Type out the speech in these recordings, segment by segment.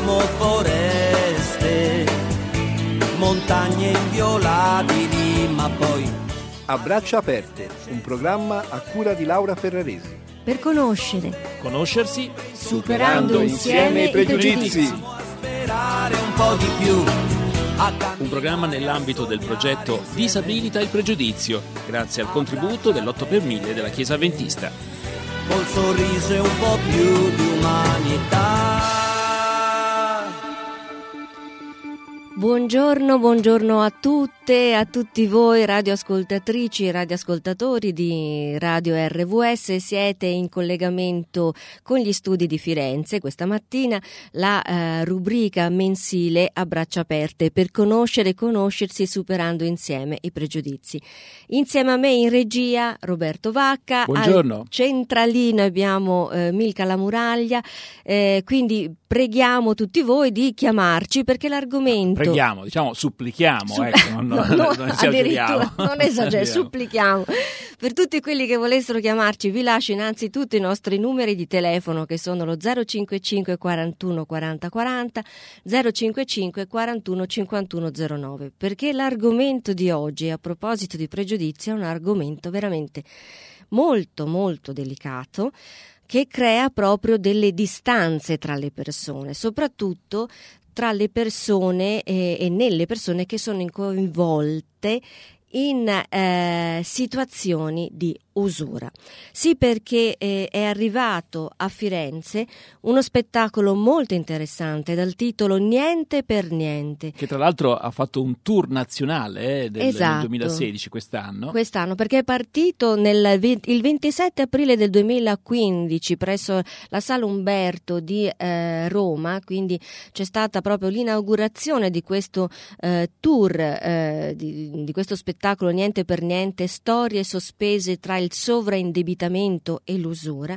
Amo foreste, montagne inviolabili, ma poi... A braccia aperte, un programma a cura di Laura Ferraresi. Per conoscere, Conoscersi superando insieme i pregiudizi. Sperare un po' di più. Un programma nell'ambito del progetto Disabilita il pregiudizio, grazie al contributo dell'8 per 1000 della Chiesa Adventista. Col sorriso e un po' più di umanità. Buongiorno, buongiorno a tutte e a tutti voi radioascoltatrici e radioascoltatori di Radio RVS. Siete in collegamento con gli studi di Firenze. Questa mattina la eh, rubrica mensile a braccia aperte per conoscere e conoscersi superando insieme i pregiudizi. Insieme a me in regia Roberto Vacca. Buongiorno. Al centralino abbiamo eh, Milka Lamuraglia. Eh, quindi preghiamo tutti voi di chiamarci perché l'argomento Preghiamo, diciamo supplichiamo, Supp- ecco, non, no, non- no, non esageriamo. non Esageriamo. supplichiamo. Per tutti quelli che volessero chiamarci, vi lascio innanzitutto i nostri numeri di telefono che sono lo 055 41 40 40, 055 41 51 09, perché l'argomento di oggi, a proposito di pregiudizio, è un argomento veramente molto molto delicato che crea proprio delle distanze tra le persone, soprattutto tra le persone eh, e nelle persone che sono coinvolte in eh, situazioni di usura. Sì, perché eh, è arrivato a Firenze uno spettacolo molto interessante dal titolo Niente per niente. Che tra l'altro ha fatto un tour nazionale eh, del, Esatto. 2016 quest'anno. Quest'anno, perché è partito nel, il 27 aprile del 2015 presso la Sala Umberto di eh, Roma, quindi c'è stata proprio l'inaugurazione di questo eh, tour, eh, di, di questo spettacolo Niente per niente, storie sospese tra il sovraindebitamento e l'usura,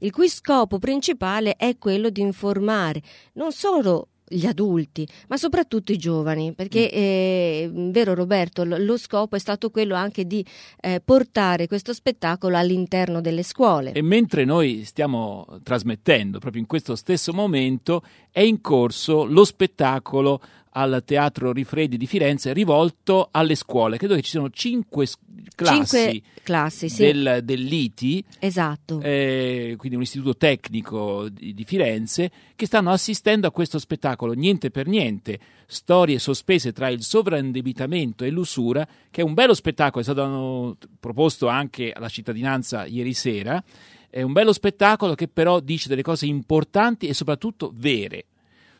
il cui scopo principale è quello di informare non solo gli adulti, ma soprattutto i giovani, perché eh, vero Roberto, lo, lo scopo è stato quello anche di eh, portare questo spettacolo all'interno delle scuole. E mentre noi stiamo trasmettendo, proprio in questo stesso momento, è in corso lo spettacolo al Teatro Rifredi di Firenze rivolto alle scuole. Credo che ci siano cinque classi Cinque classi, sì, del, dell'ITI, esatto. eh, quindi un istituto tecnico di, di Firenze, che stanno assistendo a questo spettacolo Niente per niente, storie sospese tra il sovraindebitamento e l'usura, che è un bello spettacolo, è stato proposto anche alla cittadinanza ieri sera, è un bello spettacolo che però dice delle cose importanti e soprattutto vere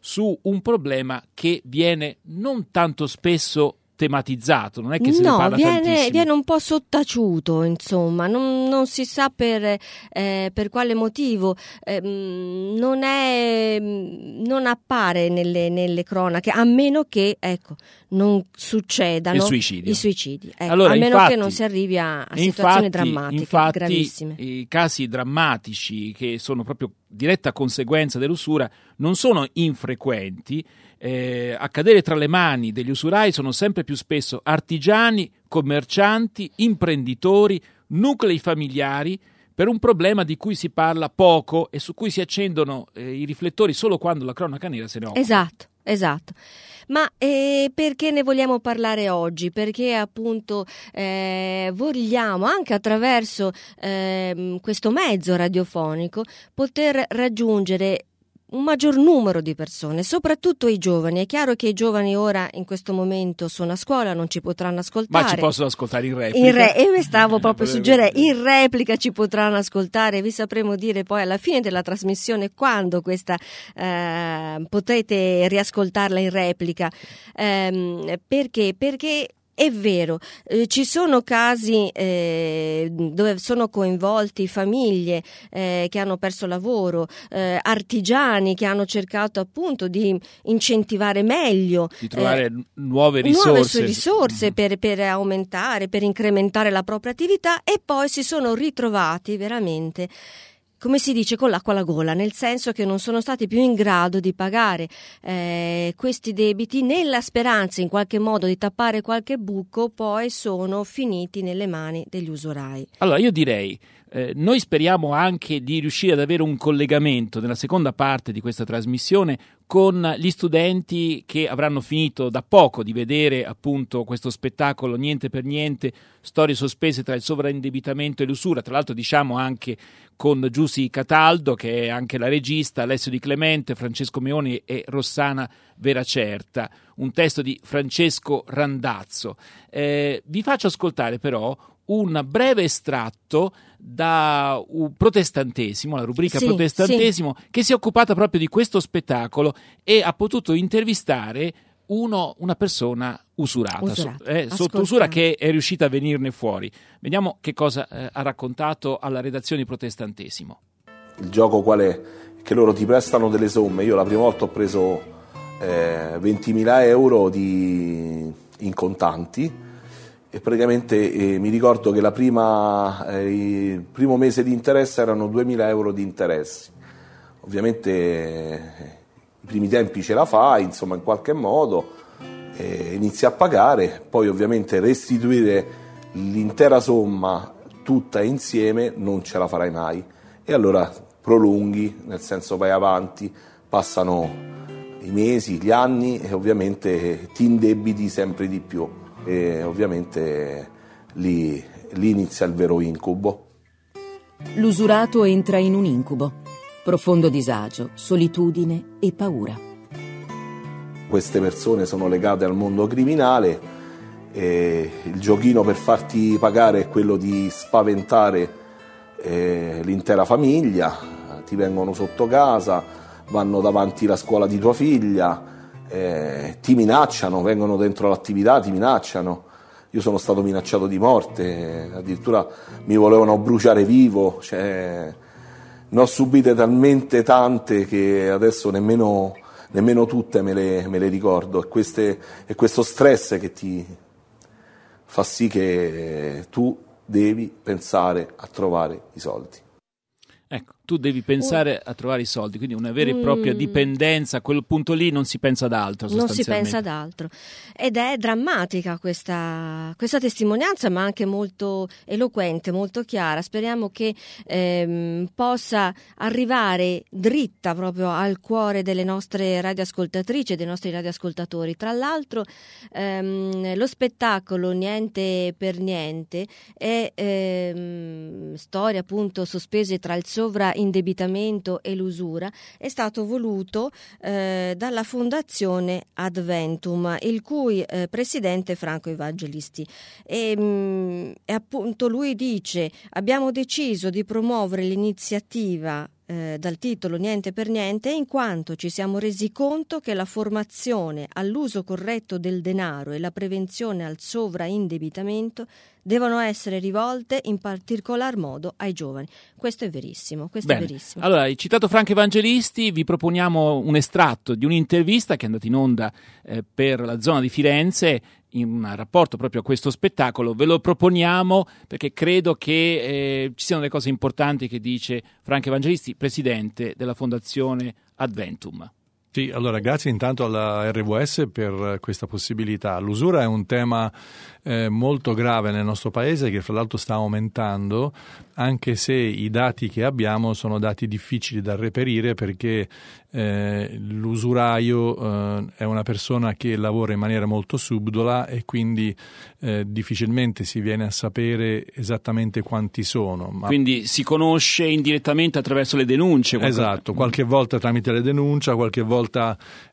su un problema che viene non tanto spesso tematizzato, non è che se ne no, parla viene, tantissimo. viene un po' sottaciuto, insomma, non, non si sa per, eh, per quale motivo, ehm, non, è, non appare nelle, nelle cronache, a meno che ecco, non succedano suicidio. i suicidi, ecco, Allora, a meno infatti- che non si arrivi a, a situazioni infatti- drammatiche, infatti, gravissime. I casi drammatici che sono proprio diretta conseguenza dell'usura non sono infrequenti. Eh, a tra le mani degli usurai sono sempre più spesso artigiani, commercianti, imprenditori, nuclei familiari per un problema di cui si parla poco e su cui si accendono eh, i riflettori solo quando la cronaca nera se ne occupa. Esatto, esatto. Ma eh, perché ne vogliamo parlare oggi? Perché appunto eh, vogliamo anche attraverso ehm, questo mezzo radiofonico poter raggiungere un maggior numero di persone, soprattutto i giovani. È chiaro che i giovani ora in questo momento sono a scuola, non ci potranno ascoltare. Ma ci possono ascoltare in replica. In re- e mi stavo proprio Eh, suggerendo, in replica ci potranno ascoltare, vi sapremo dire poi alla fine della trasmissione quando questa eh, potrete riascoltarla in replica. Ehm, perché? Perché è vero, eh, ci sono casi eh, dove sono coinvolti famiglie eh, che hanno perso lavoro, eh, artigiani che hanno cercato appunto di incentivare meglio di trovare eh, nuove risorse. nuove risorse per, per aumentare, per incrementare la propria attività e poi si sono ritrovati veramente come si dice, con l'acqua alla gola, nel senso che non sono stati più in grado di pagare eh, questi debiti nella speranza in qualche modo di tappare qualche buco, poi sono finiti nelle mani degli usurai. Allora io direi, eh, noi speriamo anche di riuscire ad avere un collegamento nella seconda parte di questa trasmissione con gli studenti che avranno finito da poco di vedere appunto questo spettacolo niente per niente, storie sospese tra il sovraindebitamento e l'usura, tra l'altro diciamo anche con Giussi Cataldo che è anche la regista, Alessio Di Clemente, Francesco Meoni e Rossana Veracerta, un testo di Francesco Randazzo. Eh, vi faccio ascoltare però un breve estratto da un protestantesimo, la rubrica sì, protestantesimo, sì. che si è occupata proprio di questo spettacolo e ha potuto intervistare uno, una persona usurata, Usurata, eh, sotto usura che è riuscita a venirne fuori. Vediamo che cosa eh, ha raccontato alla redazione protestantesimo. Il gioco qual è? Che loro ti prestano delle somme. Io la prima volta ho preso eh, 20.000 euro di, in contanti e praticamente eh, mi ricordo che prima, eh, il primo mese di interesse erano 2.000 euro di interessi. Ovviamente eh, i primi tempi ce la fai, insomma in qualche modo, inizi a pagare, poi ovviamente restituire l'intera somma tutta insieme non ce la farai mai e allora prolunghi, nel senso vai avanti, passano i mesi, gli anni e ovviamente ti indebiti sempre di più e ovviamente lì, lì inizia il vero incubo. L'usurato entra in un incubo, profondo disagio, solitudine e paura. Queste persone sono legate al mondo criminale e il giochino per farti pagare è quello di spaventare eh, l'intera famiglia, ti vengono sotto casa, vanno davanti alla scuola di tua figlia, eh, ti minacciano, vengono dentro l'attività, ti minacciano. Io sono stato minacciato di morte, addirittura mi volevano bruciare vivo, cioè, ne ho subite talmente tante che adesso nemmeno, nemmeno tutte me le, me le ricordo. E, queste, è questo stress che ti fa sì che tu devi pensare a trovare i soldi. Ecco, tu devi pensare a trovare i soldi, quindi una vera e propria Mm. dipendenza, a quel punto lì non si pensa ad altro Non si pensa ad altro. Ed è drammatica questa, questa testimonianza, ma anche molto eloquente, molto chiara. Speriamo che ehm, possa arrivare dritta proprio al cuore delle nostre radioascoltatrici e dei nostri radioascoltatori. Tra l'altro, ehm, lo spettacolo Niente per Niente è ehm, storia appunto sospese tra il sovraindebitamento e l'usura. È stato voluto eh, dalla Fondazione Adventum, il cui eh, presidente Franco Evangelisti. E, mh, e appunto lui dice: Abbiamo deciso di promuovere l'iniziativa eh, dal titolo Niente per niente in quanto ci siamo resi conto che la formazione all'uso corretto del denaro e la prevenzione al sovraindebitamento devono essere rivolte in particolar modo ai giovani. Questo è verissimo, questo è verissimo. Allora, hai citato Franco Evangelisti, vi proponiamo un estratto di un'intervista che è andata in onda eh, per la zona di Firenze in rapporto proprio a questo spettacolo. Ve lo proponiamo perché credo che eh, ci siano delle cose importanti che dice Franco Evangelisti, presidente della Fondazione Adventum. Sì, allora grazie intanto alla RWS per questa possibilità. L'usura è un tema eh, molto grave nel nostro paese che fra l'altro sta aumentando, anche se i dati che abbiamo sono dati difficili da reperire perché eh, l'usuraio eh, è una persona che lavora in maniera molto subdola e quindi eh, difficilmente si viene a sapere esattamente quanti sono. Ma Quindi si conosce indirettamente attraverso le denunce. qualcosa- Esatto, qualche volta tramite le denunce, qualche volta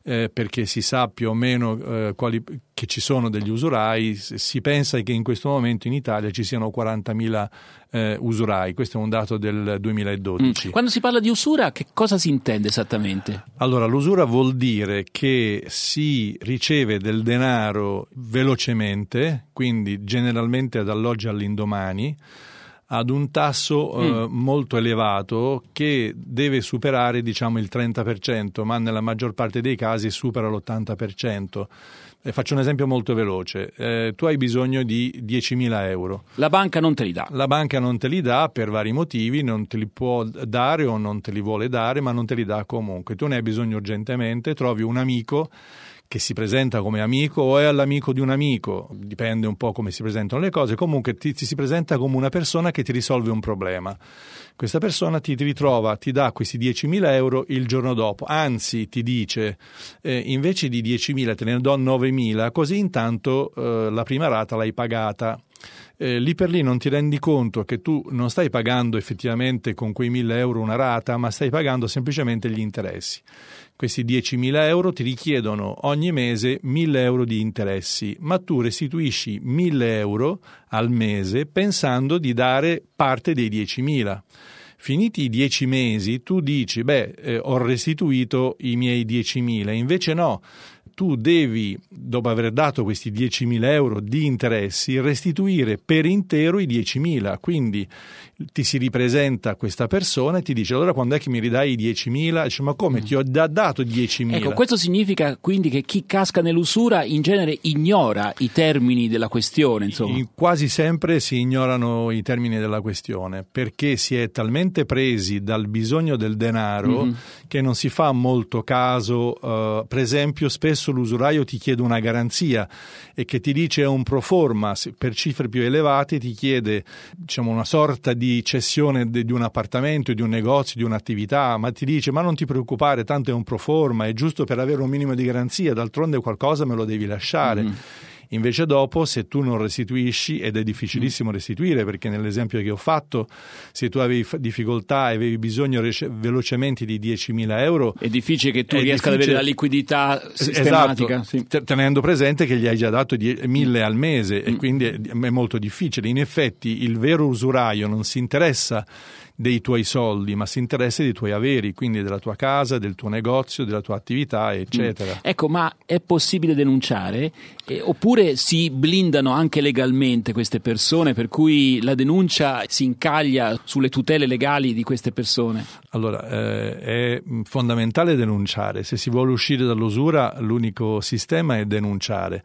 eh, perché si sa più o meno eh, quali, che ci sono degli usurai. Si pensa che in questo momento in Italia ci siano 40.000 eh, usurai, questo è un dato del Mm. 2012. Quando si parla di usura, che cosa si intende esattamente? Allora, l'usura vuol dire che si riceve del denaro velocemente, quindi generalmente dall'oggi all'indomani, ad un tasso eh, molto elevato che deve superare diciamo il 30%, ma nella maggior parte dei casi supera l'80%. E faccio un esempio molto veloce. Eh, tu hai bisogno di 10.000 euro. La banca non te li dà. La banca non te li dà per vari motivi, non te li può dare o non te li vuole dare, ma non te li dà comunque. Tu ne hai bisogno urgentemente, trovi un amico che si presenta come amico o è all'amico di un amico, dipende un po' come si presentano le cose, comunque ti, ti si presenta come una persona che ti risolve un problema. Questa persona ti ritrova, ti dà questi 10.000 euro il giorno dopo, anzi ti dice eh, invece di 10.000 te ne do 9.000, così intanto eh, la prima rata l'hai pagata eh, lì per lì non ti rendi conto che tu non stai pagando effettivamente con quei 1000 euro una rata, ma stai pagando semplicemente gli interessi. Questi 10.000 euro ti richiedono ogni mese 1.000 euro di interessi, ma tu restituisci 1.000 euro al mese pensando di dare parte dei 10.000. Finiti i 10 mesi, tu dici, beh, eh, ho restituito i miei 10.000, invece no, tu devi, dopo aver dato questi 10.000 euro di interessi, restituire per intero i 10.000. Quindi ti si ripresenta questa persona e ti dice allora quando è che mi ridai i 10.000? Dice ma come ti ho da dato 10.000? Ecco, questo significa quindi che chi casca nell'usura in genere ignora i termini della questione, insomma. In, quasi sempre si ignorano i termini della questione perché si è talmente presi dal bisogno del denaro mm-hmm. Che non si fa molto caso, uh, per esempio spesso l'usuraio ti chiede una garanzia e che ti dice è un pro forma, per cifre più elevate ti chiede diciamo, una sorta di cessione di un appartamento, di un negozio, di un'attività, ma ti dice ma non ti preoccupare, tanto è un pro forma, è giusto per avere un minimo di garanzia, d'altronde qualcosa me lo devi lasciare. Mm. Invece dopo, se tu non restituisci, ed è difficilissimo restituire, perché nell'esempio che ho fatto, se tu avevi difficoltà e avevi bisogno velocemente di 10.000 euro... È difficile che tu riesca ad avere la liquidità sistematica. Esatto, sì. tenendo presente che gli hai già dato 1.000 al mese e mm. quindi è molto difficile. In effetti il vero usuraio non si interessa dei tuoi soldi, ma si interessa dei tuoi averi, quindi della tua casa, del tuo negozio, della tua attività, eccetera. Mm. Ecco, ma è possibile denunciare? Eh, oppure si blindano anche legalmente queste persone, per cui la denuncia si incaglia sulle tutele legali di queste persone? Allora, eh, è fondamentale denunciare. Se si vuole uscire dall'usura, l'unico sistema è denunciare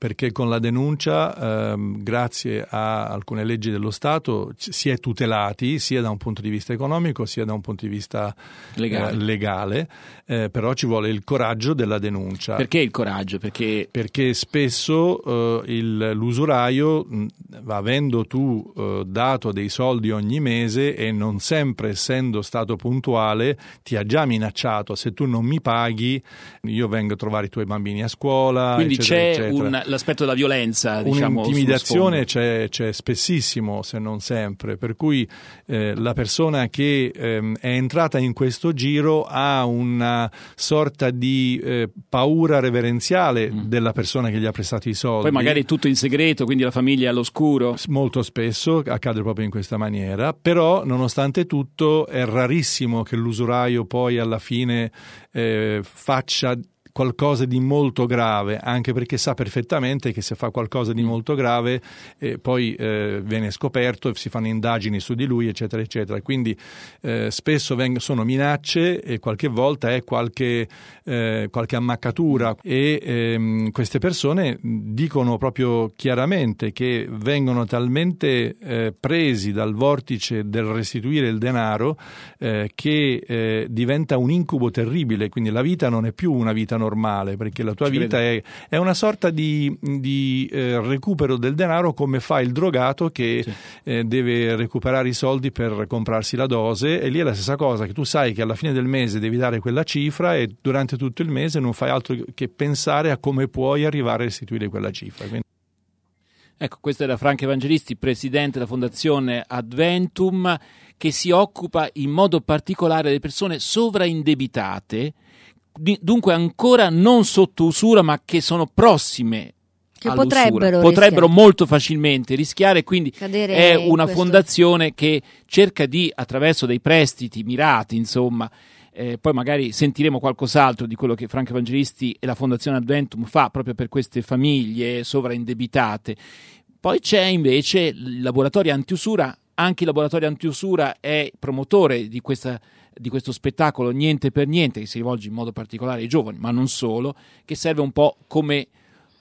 perché con la denuncia, ehm, grazie a alcune leggi dello Stato, si è tutelati sia da un punto di vista economico sia da un punto di vista legale, eh, legale eh, però ci vuole il coraggio della denuncia. Perché il coraggio? Perché, Perché spesso eh, il, l'usuraio, mh, avendo tu eh, dato dei soldi ogni mese e non sempre essendo stato puntuale, ti ha già minacciato, se tu non mi paghi io vengo a trovare i tuoi bambini a scuola. Quindi eccetera, c'è eccetera. Un, l'aspetto della violenza, diciamo, Un'intimidazione c'è, c'è, spessissimo, se non sempre, per cui eh, la persona che eh, è entrata in questo giro ha una sorta di eh, paura reverenziale mm. della persona che gli ha prestato i soldi. Poi magari tutto in segreto, quindi la famiglia è all'oscuro. Molto spesso accade proprio in questa maniera, però nonostante tutto è rarissimo che l'usuraio poi alla fine eh, faccia qualcosa di molto grave, anche perché sa perfettamente che se fa qualcosa di mm. molto grave eh, poi eh, viene scoperto e si fanno indagini su di lui, eccetera, eccetera. Quindi eh, spesso veng- sono minacce e qualche volta è qualche, eh, qualche ammaccatura e ehm, queste persone dicono proprio chiaramente che vengono talmente eh, presi dal vortice del restituire il denaro eh, che diventa un incubo terribile, quindi la vita non è più una vita normale, perché la tua Ci vita è, è, una sorta di, di eh, recupero del denaro come fa il drogato che sì. eh, deve recuperare i soldi per comprarsi la dose e lì è la stessa cosa, che tu sai che alla fine del mese devi dare quella cifra e durante tutto il mese non fai altro che pensare a come puoi arrivare a restituire quella cifra. Quindi... Ecco, questo era Franco Evangelisti, presidente della Fondazione Adventum, che si occupa in modo particolare delle persone sovraindebitate dunque ancora non sotto usura, ma che sono prossime che potrebbero, potrebbero molto facilmente rischiare, quindi Cadere è una questo. fondazione che cerca di, attraverso dei prestiti mirati, insomma, eh, poi magari sentiremo qualcos'altro di quello che Franco Evangelisti e la Fondazione Adventum fa proprio per queste famiglie sovraindebitate. Poi c'è invece il laboratorio antiusura, anche il laboratorio antiusura è promotore di questa di questo spettacolo Niente per Niente, che si rivolge in modo particolare ai giovani, ma non solo, che serve un po' come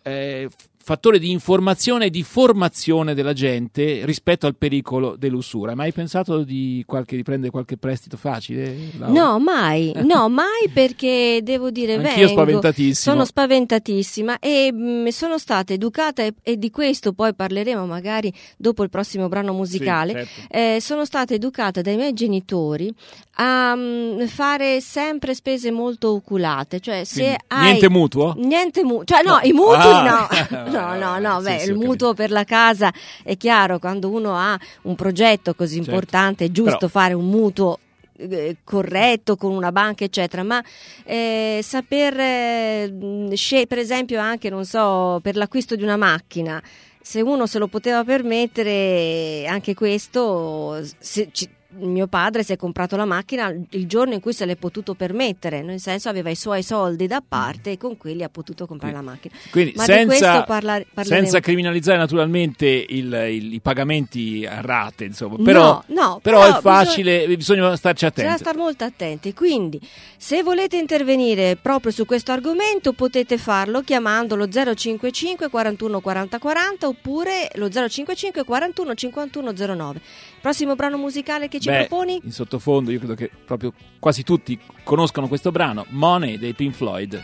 eh, fattore di informazione e di formazione della gente rispetto al pericolo dell'usura. Hai mai pensato di, qualche, di prendere qualche prestito facile? Laura? No, mai, no, mai perché devo dire, Anch'io vengo, spaventatissimo. sono spaventatissima e mh, sono stata educata e, e di questo poi parleremo magari dopo il prossimo brano musicale. Sì, certo. Eh, sono stata educata dai miei genitori a mh, fare sempre spese molto oculate, cioè se Quindi hai Niente mutuo? Niente mu- cioè no, No. i mutui Ah. no. no, no, no, Sì, beh, sì, il mutuo per la casa è chiaro, quando uno ha un progetto così Certo. importante è giusto Però- fare un mutuo eh, corretto con una banca eccetera ma eh, saper eh, sce- per esempio anche non so per l'acquisto di una macchina se uno se lo poteva permettere anche questo se ci- mio padre si è comprato la macchina il giorno in cui se l'è potuto permettere, nel senso aveva i suoi soldi da parte e con quelli ha potuto comprare la macchina. Quindi Ma senza, parla- senza criminalizzare naturalmente il- il- i pagamenti a rate, insomma. Però, no, no, però però è facile, bisogna, starci Bisogna attenti. stare molto attenti. Quindi, se volete intervenire proprio su questo argomento, potete farlo chiamando lo 055 41 40 40 oppure lo 055 41 51 09. Prossimo brano musicale che ci Beh, proponi? in sottofondo, io credo che proprio quasi tutti conoscono questo brano, Money dei Pink Floyd.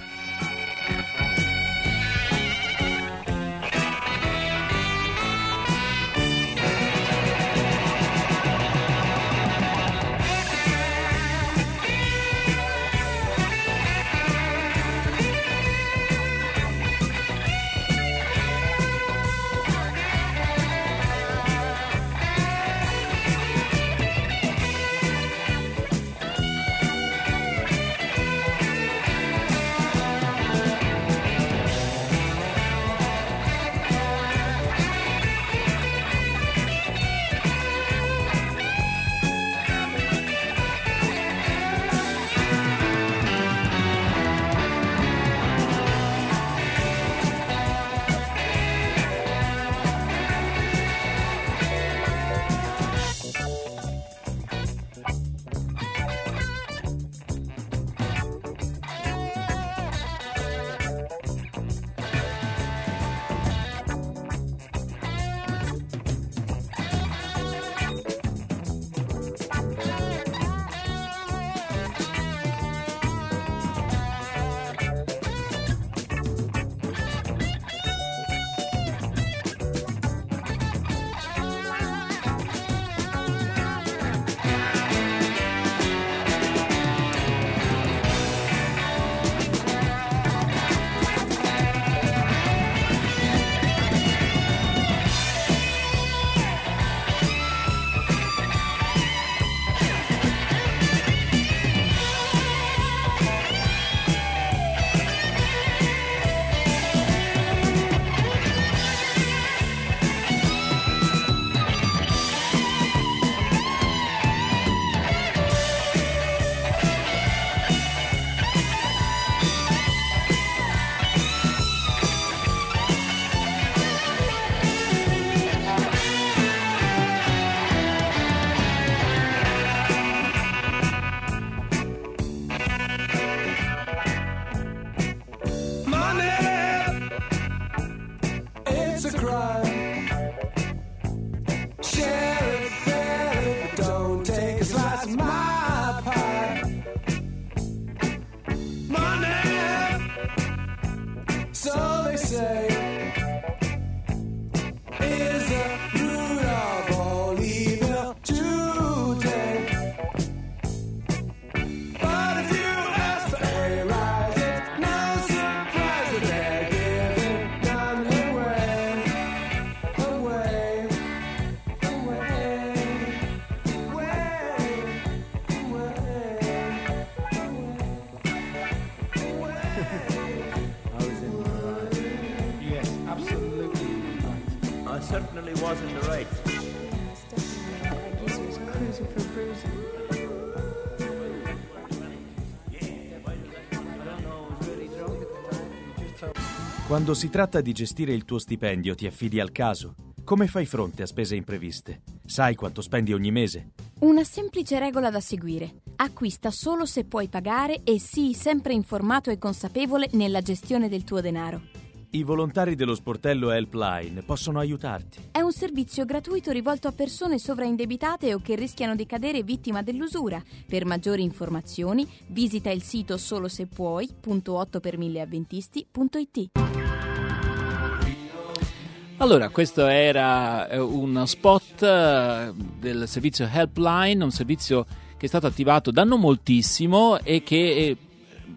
Certainly was in the right. Quando si tratta di gestire il tuo stipendio, ti affidi al caso? Come fai fronte a spese impreviste? Sai quanto spendi ogni mese? Una semplice regola da seguire. Acquista solo se puoi pagare e sii sempre informato e consapevole nella gestione del tuo denaro. I volontari dello sportello Helpline possono aiutarti. È un servizio gratuito rivolto a persone sovraindebitate o che rischiano di cadere vittima dell'usura. Per maggiori informazioni visita il sito solosepuoi.8permilleavventisti.it. Allora, questo era eh, uno spot eh, del servizio Helpline, un servizio che è stato attivato da non moltissimo e che eh,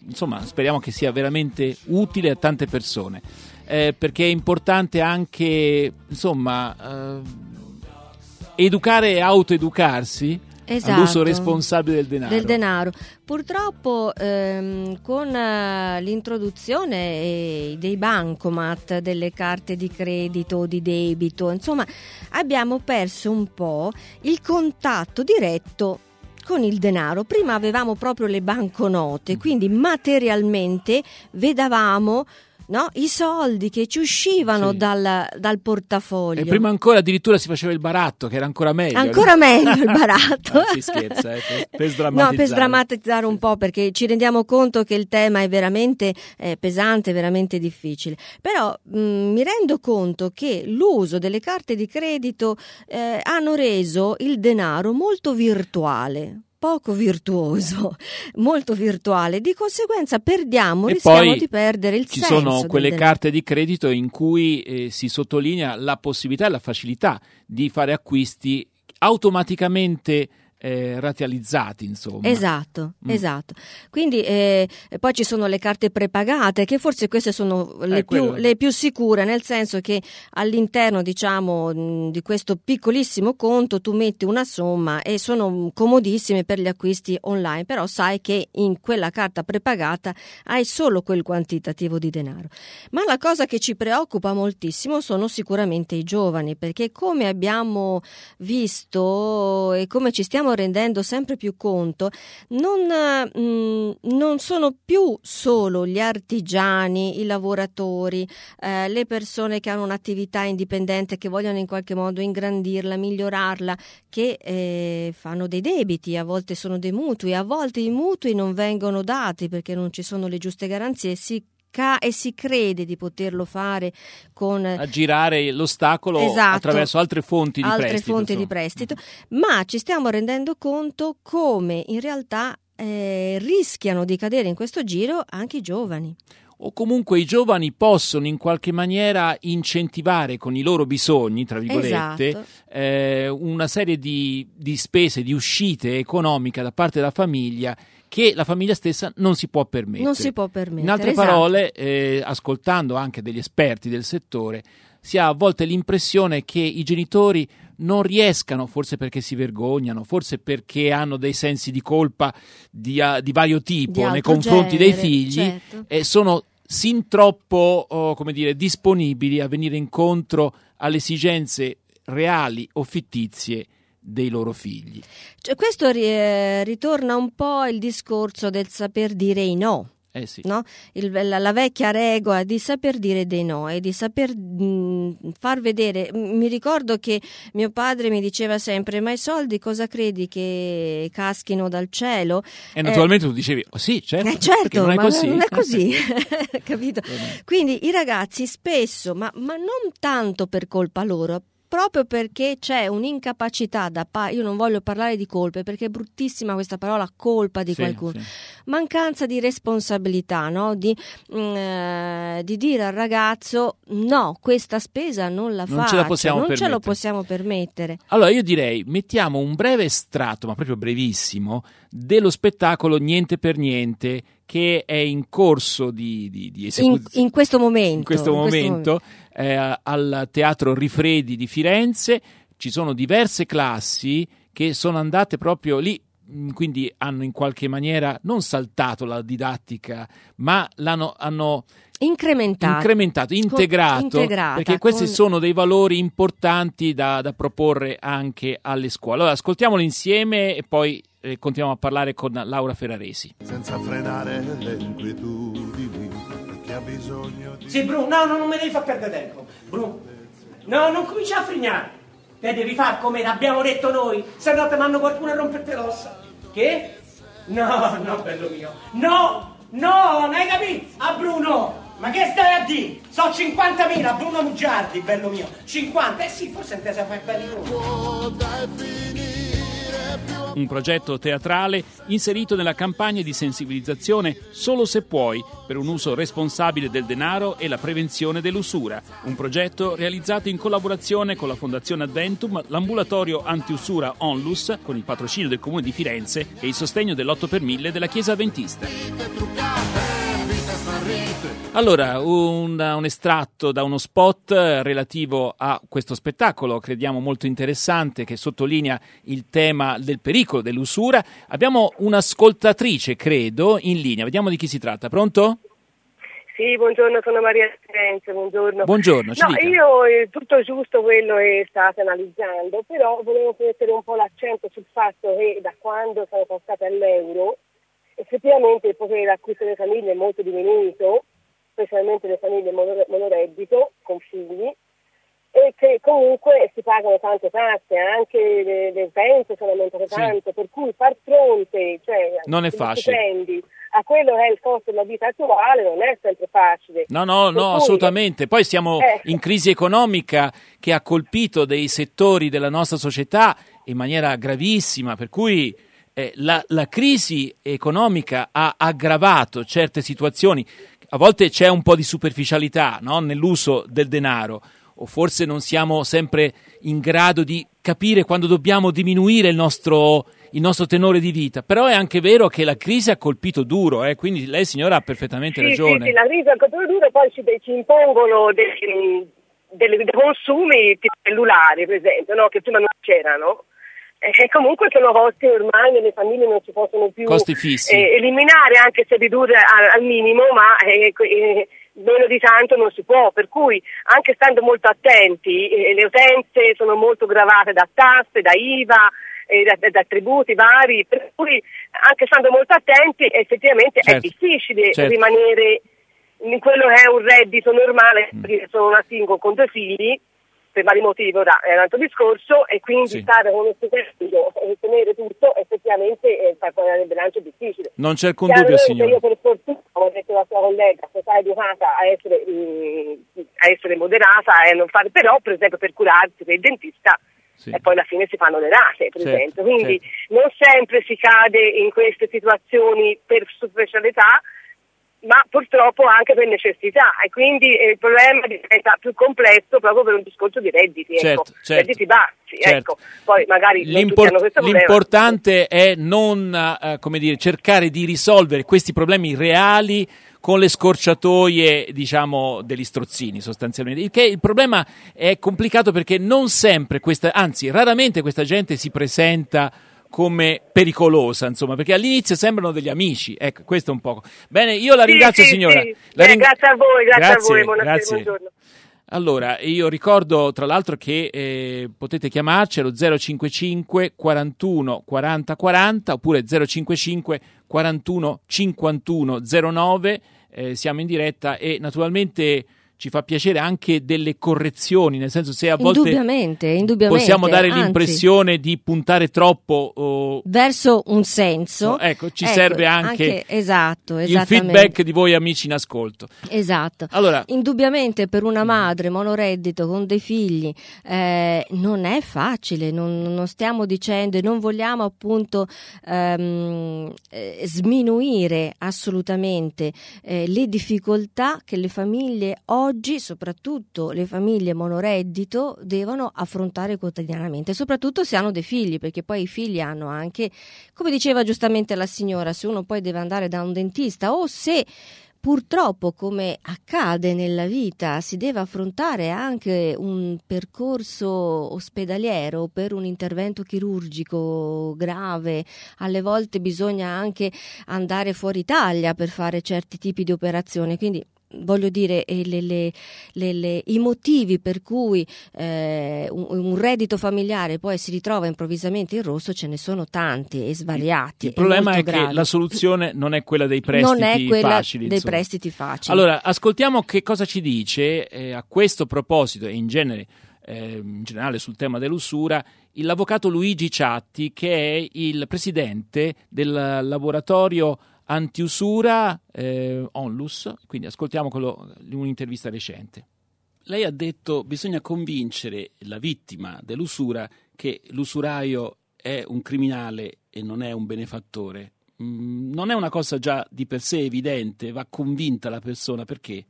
insomma speriamo che sia veramente utile a tante persone. Eh, perché è importante anche insomma eh, educare e autoeducarsi Esatto. all'uso responsabile del denaro. del denaro. Purtroppo ehm, con eh, l'introduzione dei bancomat, delle carte di credito o di debito, insomma, abbiamo perso un po' il contatto diretto con il denaro. Prima avevamo proprio le banconote, quindi materialmente vedavamo no, i soldi che ci uscivano Sì. dal, dal portafoglio. E prima ancora addirittura si faceva il baratto, che era ancora meglio. Ancora meglio il baratto. Ah, si scherza, eh, per, per No, sdrammatizzare. per sdrammatizzare un po' perché ci rendiamo conto che il tema è veramente eh, pesante, veramente difficile. Però mh, mi rendo conto che l'uso delle carte di credito eh, hanno reso il denaro molto virtuale. Poco virtuoso, molto virtuale, di conseguenza perdiamo, E rischiamo di perdere il Ci senso. sono del quelle denaro. carte di credito in cui eh, si sottolinea la possibilità e la facilità di fare acquisti automaticamente eh, rateizzati, insomma. Esatto, Mm. esatto. Quindi eh, poi ci sono le carte prepagate, che forse queste sono le, Eh, più, le più sicure, nel senso che all'interno, diciamo, mh, di questo piccolissimo conto tu metti una somma e sono comodissime per gli acquisti online, però sai che in quella carta prepagata hai solo quel quantitativo di denaro. Ma la cosa che ci preoccupa moltissimo sono sicuramente i giovani, perché come abbiamo visto e come ci stiamo rendendo sempre più conto, non, mh, non sono più solo gli artigiani, i lavoratori, eh, le persone che hanno un'attività indipendente, che vogliono in qualche modo ingrandirla, migliorarla, che eh, fanno dei debiti, a volte sono dei mutui, a volte i mutui non vengono dati perché non ci sono le giuste garanzie e si e si crede di poterlo fare con A girare l'ostacolo Esatto. attraverso altre fonti di altre prestito. fonti di prestito, ma ci stiamo rendendo conto come in realtà eh, rischiano di cadere in questo giro anche i giovani. O comunque i giovani possono in qualche maniera incentivare con i loro bisogni, tra virgolette, Esatto. eh, una serie di, di spese, di uscite economiche da parte della famiglia che la famiglia stessa non si può permettere. Non si può permettere. In altre esatto. parole, eh, ascoltando anche degli esperti del settore, si ha a volte l'impressione che i genitori non riescano, forse perché si vergognano, forse perché hanno dei sensi di colpa di, ah, di vario tipo Di nei confronti dei genere, figli, certo. e sono sin troppo, oh, come dire, disponibili a venire incontro alle esigenze reali o fittizie dei loro figli. Cioè, questo ri- eh, ritorna un po' il discorso del saper dire i no. Eh sì. No? Il- la, la vecchia regola di saper dire dei no e di saper mh, far vedere. Mi ricordo che mio padre mi diceva sempre: Ma i soldi cosa credi che caschino dal cielo? E naturalmente tu dicevi, oh, sì, certo, Eh, certo, non è così. non è così, capito? Eh, Quindi i ragazzi spesso, ma, ma non tanto per colpa loro, proprio perché c'è un'incapacità da parte, io non voglio parlare di colpe perché è bruttissima questa parola colpa di Sì, qualcuno, sì. mancanza di responsabilità, no? di, mm, eh, di dire al ragazzo no, questa spesa non la Non faccio, ce la possiamo non ce lo permettere." possiamo permettere. Allora io direi mettiamo un breve estratto, ma proprio brevissimo, dello spettacolo Niente per Niente che è in corso di, di, di In, esecuzione. in questo momento. in questo momento eh, al Teatro Rifredi di Firenze. Ci sono diverse classi che sono andate proprio lì mh, quindi hanno in qualche maniera non saltato la didattica ma l'hanno hanno incrementato. incrementato, integrato perché questi con- sono dei valori importanti da, da proporre anche alle scuole. Allora ascoltiamolo insieme e poi eh, continuiamo a parlare con Laura Ferraresi. Senza frenare le inquietudini ha bisogno di Sì, Bruno, no, no, non mi devi far perdere tempo. Bruno, no, non comincia a frignare. Te devi fare come abbiamo detto noi, se no ti mando qualcuno a romperti l'ossa. Che? No, no, bello mio. No, no, non hai capito? A Bruno, Ma che stai a dire? So 50.000, Bruno Mugiardi, bello mio. 50? Eh sì, forse intesa fare belli Un progetto teatrale inserito nella campagna di sensibilizzazione Solo se puoi per un uso responsabile del denaro e la prevenzione dell'usura. Un progetto realizzato in collaborazione con la Fondazione Adventum, l'ambulatorio antiusura Onlus con il patrocinio del Comune di Firenze e il sostegno dell'8 per 1000 della Chiesa Adventista. Allora, un, un estratto da uno spot eh, relativo a questo spettacolo, crediamo molto interessante, che sottolinea il tema del pericolo dell'usura. Abbiamo un'ascoltatrice, credo, in linea. Vediamo di chi si tratta. Pronto? Sì, buongiorno, sono Maria Firenze, buongiorno. Buongiorno, ci No, dica. io eh, tutto giusto quello che state analizzando, però volevo mettere un po' l'accento sul fatto che da quando siamo passati all'euro, effettivamente il potere d'acquisto delle famiglie è molto diminuito, specialmente le famiglie mono- monoreddito con figli, e che comunque si pagano tante tasse, anche le, le utenze sono aumentate Sì. tanto, per cui far fronte cioè, Non è facile. a quello che è il costo della vita attuale non è sempre facile. No, no, Per no, cui- assolutamente. Poi siamo Eh. in crisi economica che ha colpito dei settori della nostra società in maniera gravissima, per cui eh, la, la crisi economica ha aggravato certe situazioni. A volte c'è un po' di superficialità no, nell'uso del denaro, o forse non siamo sempre in grado di capire quando dobbiamo diminuire il nostro, il nostro tenore di vita. Però è anche vero che la crisi ha colpito duro, eh, quindi lei signora ha perfettamente Sì, ragione. sì, sì, la crisi al controllo duro poi ci, ci impongono dei, delle- dei consumi cellulari, per esempio, no? che prima non c'erano. E comunque sono costi ormai nelle famiglie non si possono più eh, eliminare, anche se ridurre al, al minimo, ma eh, eh, meno di tanto non si può. Per cui, anche stando molto attenti, eh, le utenze sono molto gravate da tasse, da IVA, eh, da, da- da tributi vari, per cui anche stando molto attenti effettivamente è Certo, difficile certo. rimanere in quello che è un reddito normale, Mm. sono una single con due figli, per vari motivi ora è un altro discorso, e quindi Sì. stare con uno stipendio e tenere tutto effettivamente eh, far guardare il bilancio è difficile. Non c'è alcun dubbio, signora. Io per fortuna, come ha detto la sua collega, sono stata educata a essere, mm, a essere moderata e a non fare, però per esempio per curarsi per il dentista Sì. e poi alla fine si fanno le rate, per Certo, esempio. Quindi certo. non sempre si cade in queste situazioni per superficialità, ma purtroppo anche per necessità e quindi eh, il problema diventa più complesso proprio per un discorso di redditi, ecco. Certo, certo. redditi bassi, Certo. ecco. Poi magari L'impor- l'importante è non eh, come dire, cercare di risolvere questi problemi reali con le scorciatoie, diciamo, degli strozzini sostanzialmente. Il, che il problema è complicato perché non sempre questa, anzi, raramente questa gente si presenta come pericolosa, insomma, perché all'inizio sembrano degli amici. Ecco, questo è un po'. Bene, io la Sì, ringrazio, sì, signora. sì. La Eh, ring- grazie a voi, grazie, a Grazie, voi, buonasera, grazie. buongiorno. Allora, io ricordo tra l'altro che eh, potete chiamarci allo 055 41 40 40 oppure 055 41 51 09, eh, siamo in diretta e naturalmente ci fa piacere anche delle correzioni, nel senso se a volte Indubbiamente, indubbiamente. possiamo dare anzi, l'impressione di puntare troppo oh, verso un senso. ecco, ci serve anche, esatto, il feedback di voi amici in ascolto. Esatto. Allora, Indubbiamente per una madre monoreddito con dei figli eh, non è facile, non, non stiamo dicendo e non vogliamo appunto ehm, eh, sminuire assolutamente eh, le difficoltà che le famiglie oggi, soprattutto le famiglie monoreddito, devono affrontare quotidianamente, soprattutto se hanno dei figli, perché poi i figli hanno anche, come diceva giustamente la signora, se uno poi deve andare da un dentista o se Purtroppo, come accade nella vita, si deve affrontare anche un percorso ospedaliero per un intervento chirurgico grave. Alle volte bisogna anche andare fuori Italia per fare certi tipi di operazioni. Quindi voglio dire, eh, le- le- le- i motivi per cui eh, un, un reddito familiare poi si ritrova improvvisamente in rosso ce ne sono tanti e svariati. Il e problema è molto che la soluzione non è quella dei prestiti non è quella facili. dei insomma. prestiti facili. Allora, ascoltiamo che cosa ci dice eh, a questo proposito e in genere, eh, in generale sul tema dell'usura il- l'avvocato Luigi Ciatti che è il presidente del laboratorio antiusura eh, Onlus, quindi ascoltiamo quello, un'intervista recente. Lei ha detto bisogna convincere la vittima dell'usura che l'usuraio è un criminale e non è un benefattore. Mm, non è una cosa già di per sé evidente, va convinta la persona perché?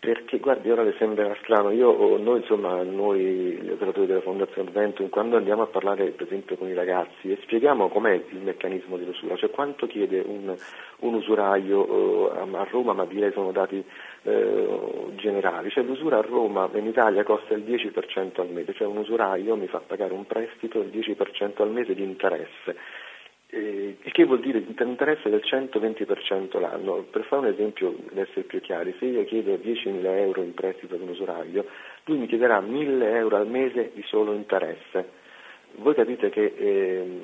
Perché guardi, ora le sembrerà strano, io, noi insomma, noi gli operatori della Fondazione Adventum, quando andiamo a parlare per esempio con i ragazzi e spieghiamo com'è il meccanismo dell'usura, cioè quanto chiede un, un usuraio eh, a Roma, ma direi sono dati eh, generali, cioè l'usura a Roma in Italia costa il 10% al mese, cioè un usuraio mi fa pagare un prestito il 10% al mese di interesse. Eh, il che vuol dire un interesse del 120% l'anno. Per fare un esempio, per essere più chiari, se io chiedo 10.000 euro in prestito ad un usuraio, lui mi chiederà 1.000 euro al mese di solo interesse. Voi capite che eh,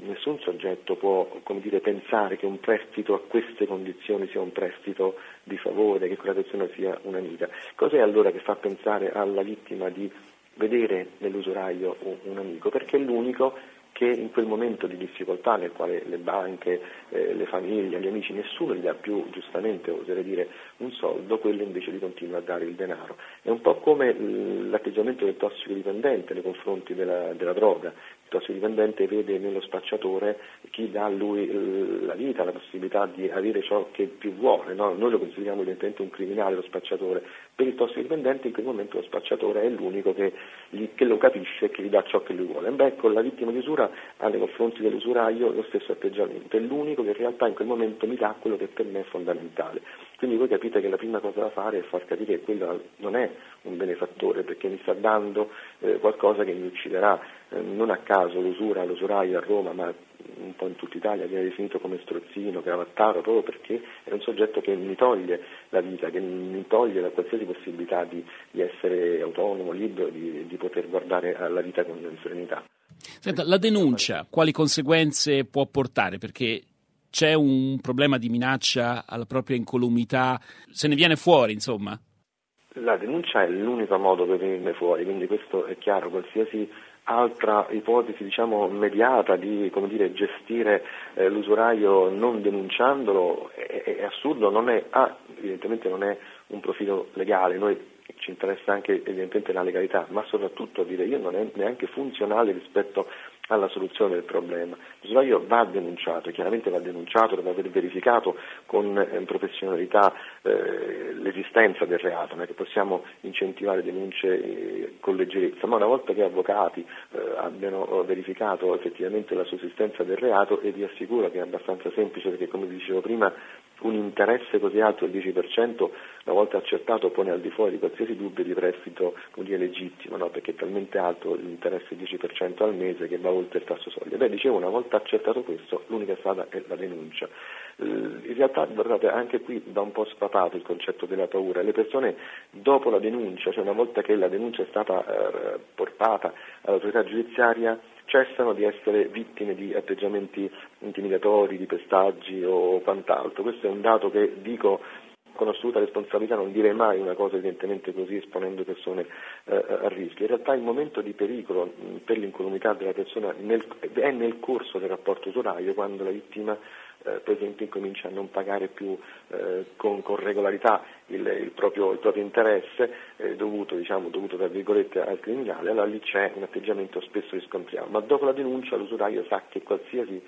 nessun soggetto può dire, pensare che un prestito a queste condizioni sia un prestito di favore, che quella persona sia un'amica. Cos'è allora che fa pensare alla vittima di vedere nell'usuraio un amico? Perché è l'unico che in quel momento di difficoltà nel quale le banche, eh, le famiglie, gli amici, nessuno gli dà più, giustamente oserei dire, un soldo, quello invece gli continua a dare il denaro. È un po' come l'atteggiamento del tossicodipendente nei confronti della, della droga. Il tossicodipendente vede nello spacciatore chi dà a lui la vita, la possibilità di avere ciò che più vuole. No? Noi lo consideriamo evidentemente un criminale, lo spacciatore. Per il tossicodipendente in quel momento lo spacciatore è l'unico che, gli, che lo capisce e che gli dà ciò che lui vuole. Beh, con la vittima di usura ha nei confronti dell'usuraio lo stesso atteggiamento, è l'unico che in realtà in quel momento mi dà quello che per me è fondamentale. Quindi voi capite che la prima cosa da fare è far capire che quello non è un benefattore perché mi sta dando eh, qualcosa che mi ucciderà. Eh, non a caso l'usura, l'usuraio a Roma, ma un po' in tutta Italia viene definito come strozzino, cravattaro, proprio perché è un soggetto che mi toglie la vita, che mi toglie la qualsiasi possibilità di, di essere autonomo, libero, di, di poter guardare alla vita con serenità. Senta, la denuncia quali conseguenze può portare? Perché c'è un problema di minaccia alla propria incolumità, se ne viene fuori, insomma? La denuncia è l'unico modo per venirne fuori, quindi questo è chiaro, qualsiasi altra ipotesi diciamo, mediata di dire, gestire eh, l'usuraio non denunciandolo è, è assurdo, non è, ah, evidentemente non è un profilo legale, noi ci interessa anche evidentemente la legalità, ma soprattutto dire io non è neanche funzionale rispetto alla soluzione del problema. L'usuraio va denunciato, chiaramente va denunciato, deve aver verificato con eh, professionalità eh, l'esistenza del reato, non è che possiamo incentivare denunce eh, con leggerezza, ma una volta che avvocati eh, abbiano verificato effettivamente la sussistenza del reato e vi assicuro che è abbastanza semplice perché come vi dicevo prima un interesse così alto il 10%, una volta accertato pone al di fuori di qualsiasi dubbio di prestito dire, legittimo, no? perché è talmente alto l'interesse 10% al mese che va oltre il tasso soglia. Beh, dicevo, una volta accertato questo, l'unica strada è la denuncia. In realtà, guardate, anche qui va un po' spapato il concetto della paura. Le persone dopo la denuncia, cioè una volta che la denuncia è stata eh, portata all'autorità giudiziaria, cessano di essere vittime di atteggiamenti intimidatori, di pestaggi o quant'altro. Questo è un dato che dico con assoluta responsabilità, non direi mai una cosa evidentemente così esponendo persone eh, a rischio. In realtà il momento di pericolo per l'incolumità della persona nel, è nel corso del rapporto usuraio quando la vittima eh, per esempio incomincia a non pagare più eh, con, con, regolarità il, il, proprio, il proprio, interesse eh, dovuto, diciamo, dovuto al criminale, allora lì c'è un atteggiamento spesso riscontriamo, ma dopo la denuncia l'usuraio sa che qualsiasi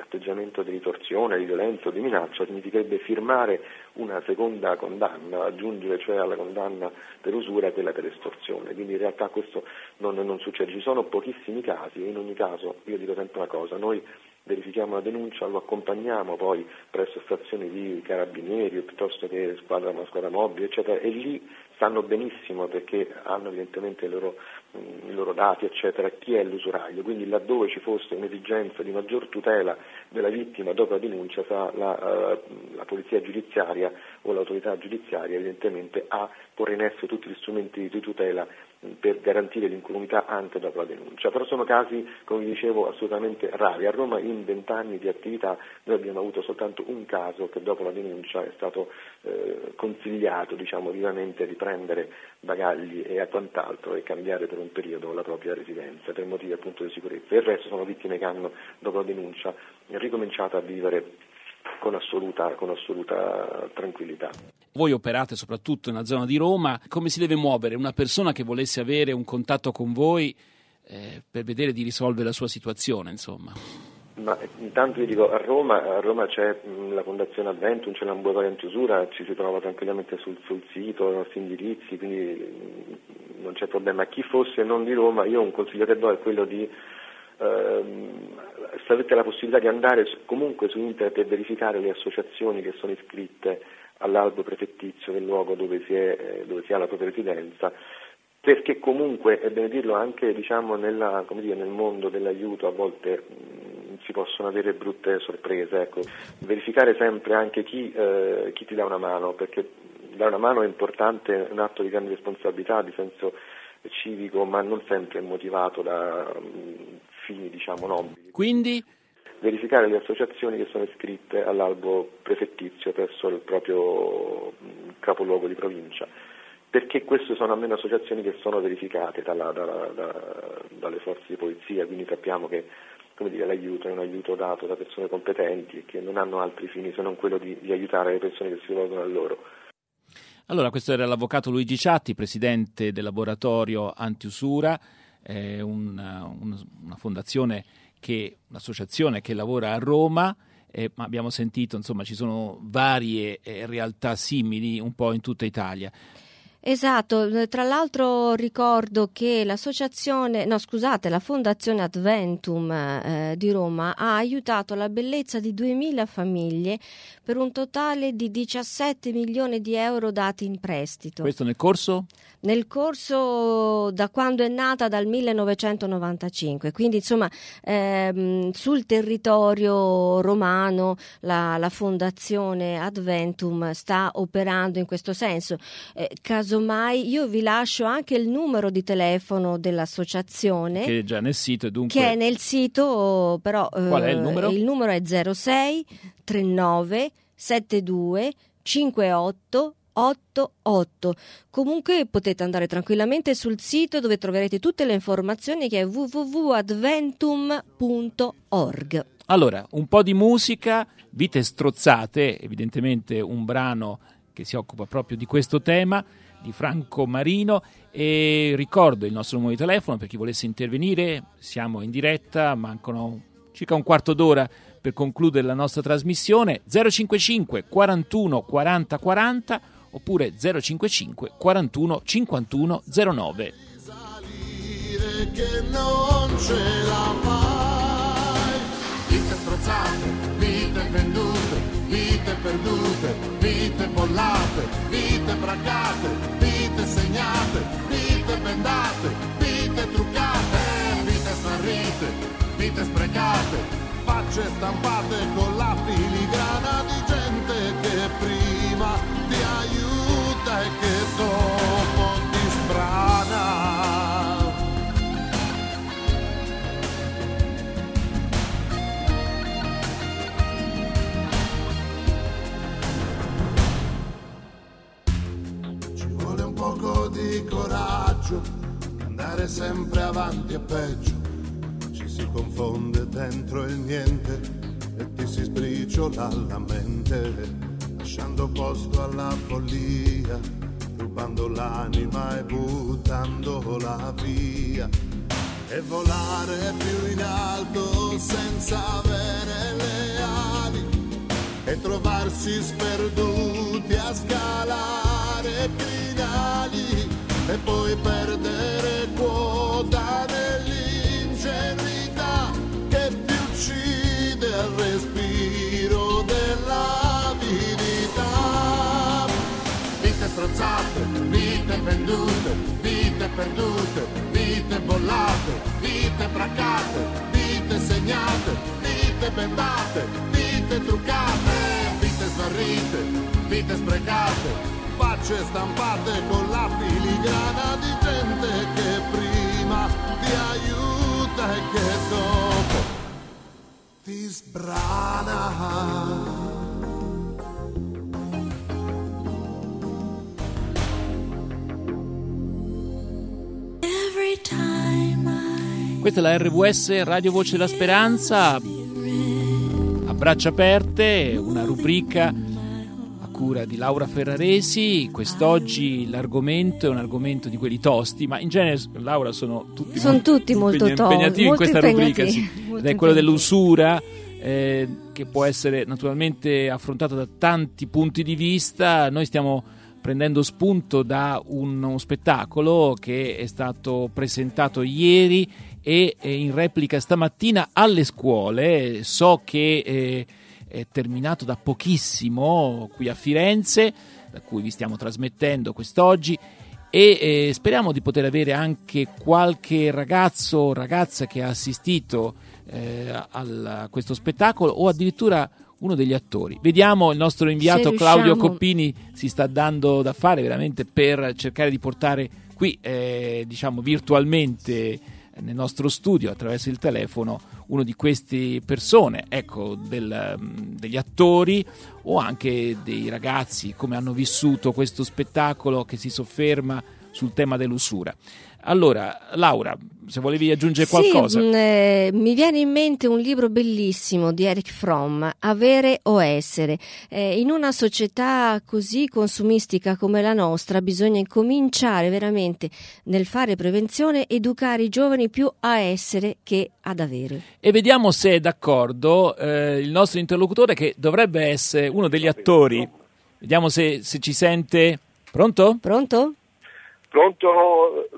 atteggiamento di ritorsione, di violenza o di minaccia significherebbe firmare una seconda condanna, aggiungere cioè alla condanna per usura quella per estorsione. Quindi in realtà questo non, non succede, ci sono pochissimi casi in ogni caso io dico sempre una cosa, noi verifichiamo la denuncia, lo accompagniamo poi presso stazioni di carabinieri o piuttosto che squadra, squadra mobile, eccetera, e lì sanno benissimo perché hanno evidentemente i loro, i loro dati, eccetera, chi è l'usuraio. Quindi laddove ci fosse un'esigenza di maggior tutela della vittima dopo la denuncia, sa la, uh, la polizia giudiziaria o l'autorità giudiziaria evidentemente a porre in essere tutti gli strumenti di tutela per garantire l'incolumità anche dopo la denuncia. Però sono casi, come vi dicevo, assolutamente rari. A Roma in vent'anni di attività noi abbiamo avuto soltanto un caso che dopo la denuncia è stato eh, consigliato diciamo, vivamente di prendere bagagli e quant'altro e cambiare per un periodo la propria residenza per motivi appunto di sicurezza. Il resto sono vittime che hanno dopo la denuncia ricominciato a vivere con assoluta, con assoluta tranquillità. Voi operate soprattutto nella zona di Roma, come si deve muovere una persona che volesse avere un contatto con voi eh, per vedere di risolvere la sua situazione, insomma? Ma intanto io dico a Roma, a Roma c'è mh, la Fondazione Adventum, c'è l'ambulatorio antiusura, ci si trova tranquillamente sul, sul sito, i nostri indirizzi, quindi mh, non c'è problema. Chi fosse non di Roma, io un consiglio che do è quello di ehm, se avete la possibilità di andare comunque su internet e verificare le associazioni che sono iscritte all'albo prefettizio del luogo dove si, è, eh, dove si ha la propria residenza, perché comunque, è bene dirlo, anche diciamo, nella- dire, nel mondo dell'aiuto a volte mh, si possono avere brutte sorprese. Ecco. Verificare sempre anche chi, eh, chi ti dà una mano, perché dare una mano è importante, è un atto di grande responsabilità, di senso civico, ma non sempre è motivato da mh, fini diciamo, nobili. Quindi verificare le associazioni che sono iscritte all'albo prefettizio presso il proprio mh, capoluogo di provincia, perché queste sono almeno associazioni che sono verificate dalla- dalla- da- dalle forze di polizia, quindi sappiamo che come dire, l'aiuto è un aiuto dato da persone competenti e che non hanno altri fini se non quello di, di aiutare le persone che si rivolgono a loro. Allora, questo era l'avvocato Luigi Ciatti, presidente del laboratorio Antiusura, eh, una, una- fondazione che, un'associazione che lavora a Roma, eh, ma abbiamo sentito, insomma, ci sono varie eh, realtà simili un po' in tutta Italia. Esatto, eh, tra l'altro ricordo che l'associazione, no scusate, la Fondazione Adventum eh, di Roma ha aiutato la bellezza di 2000 famiglie per un totale di 17 milioni di euro dati in prestito. Questo nel corso? Nel corso da quando è nata dal 1995, quindi insomma ehm, sul territorio romano la, la Fondazione Adventum sta operando in questo senso. Eh, casomai io vi lascio anche il numero di telefono dell'associazione Che è già nel sito dunque... che è nel sito, però eh, Qual è il numero? il numero è 06 39 72 58 88. Comunque potete andare tranquillamente sul sito dove troverete tutte le informazioni che è www.adventum.org. Allora, un po' di musica, Vite strozzate, evidentemente un brano che si occupa proprio di questo tema di Franco Marino e ricordo il nostro numero di telefono per chi volesse intervenire, siamo in diretta, mancano circa un quarto d'ora per concludere la nostra trasmissione 055 41 40 40 oppure 055 41 51 09. dire che non ce la fai. Vite strozzate, vite vendute, vite perdute, vite bollate, vite braccate, vite segnate, vite bendate, vite truccate, vite smarrite, vite sprecate, facce stampate con la filigrana di gente che prima ti aiuta e che dopo ti sbrana. Ci vuole un poco di coraggio, andare sempre avanti è peggio. Si confonde dentro il niente e ti si sbriciola la mente, lasciando posto alla follia, rubando l'anima e buttandola via. E volare più in alto senza avere le ali e trovarsi sperduti a scalare crinali e poi perdere quota vendute, vite perdute, vite bollate, vite braccate, vite segnate, vite bendate, vite truccate, vite smarrite, vite sprecate, facce stampate con la filigrana di gente che prima ti aiuta e che dopo ti sbrana. Questa è la RWS Radio Voce della Speranza. A Braccia Aperte, una rubrica a cura di Laura Ferraresi. Quest'oggi l'argomento è un argomento di quelli tosti, ma in genere, Laura, sono tutti, Sono tutti molto impegna- tosti, impegnativi in molto questa rubrica. sì. molto Ed è quello dell'usura, eh, che può essere naturalmente affrontato da tanti punti di vista. Noi stiamo prendendo spunto da uno spettacolo che è stato presentato ieri e eh, in replica stamattina alle scuole. So che eh, è terminato da pochissimo qui a Firenze, da cui vi stiamo trasmettendo quest'oggi. E eh, speriamo di poter avere anche qualche ragazzo o ragazza che ha assistito a questo spettacolo o addirittura uno degli attori. Vediamo il nostro inviato Claudio Coppini si sta dando da fare veramente per cercare di portare qui, eh, diciamo, virtualmente nel nostro studio attraverso il telefono uno di queste persone, ecco, del, mm, degli attori o anche dei ragazzi come hanno vissuto questo spettacolo che si sofferma sul tema dell'usura. Allora, Laura, se volevi aggiungere qualcosa. Sì, mh, eh, mi viene in mente un libro bellissimo di Eric Fromm, Avere o essere. Eh, in una società così consumistica come la nostra bisogna incominciare veramente nel fare prevenzione, educare i giovani più a essere che ad avere. E vediamo se è d'accordo eh, il nostro interlocutore che dovrebbe essere uno degli attori. Vediamo se, se ci sente. Pronto? Pronto? Pronto?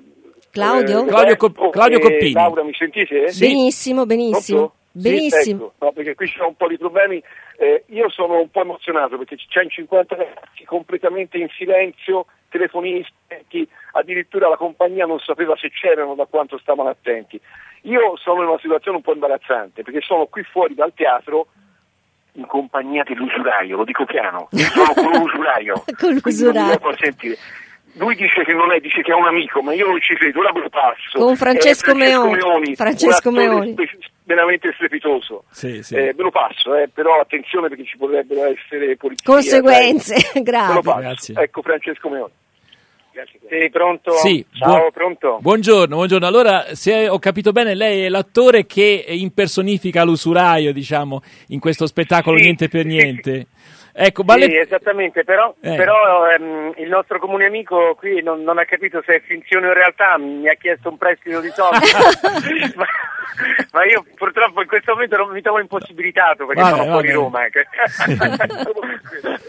Claudio? Eh, Claudio Cop- Claudio Coppini. Laura, mi sentite? Benissimo, benissimo. Pronto? Sì, Benissimo. ecco. No, perché qui ci sono un po' di problemi. Eh, io sono un po' emozionato perché c'è in 50 ragazzi completamente in silenzio, telefonini spenti, addirittura la compagnia non sapeva se c'erano da quanto stavano attenti. Io sono in una situazione un po' imbarazzante perché sono qui fuori dal teatro in compagnia dell'usuraio, lo dico piano, sono con l'usuraio. Con Quindi non mi l'usuraio. Lui dice che non è, dice che è un amico, ma io non ci credo, ora ve lo passo. Con Francesco Eh, Meoni. Francesco un attore Meoni. spe- veramente strepitoso. Sì, sì. Eh, ve lo passo, eh, però attenzione perché ci potrebbero essere polizie. Conseguenze dai. Ve lo gravi. passo. Grazie. Ecco Francesco Meoni. Sì, pronto? Sì, Ciao, buon- pronto? Buongiorno, buongiorno. Allora, se ho capito bene, lei è l'attore che impersonifica l'usuraio, diciamo, in questo spettacolo Sì, Niente per sì, Niente. Ecco, ma Sì, esattamente, però, Eh. però, ehm, il nostro comune amico qui non, non ha capito se è finzione o realtà, mi ha chiesto un prestito di soldi, ma, ma io purtroppo in questo momento non mi trovo impossibilitato perché Vabbè, sono fuori vabbè. Roma. ecco.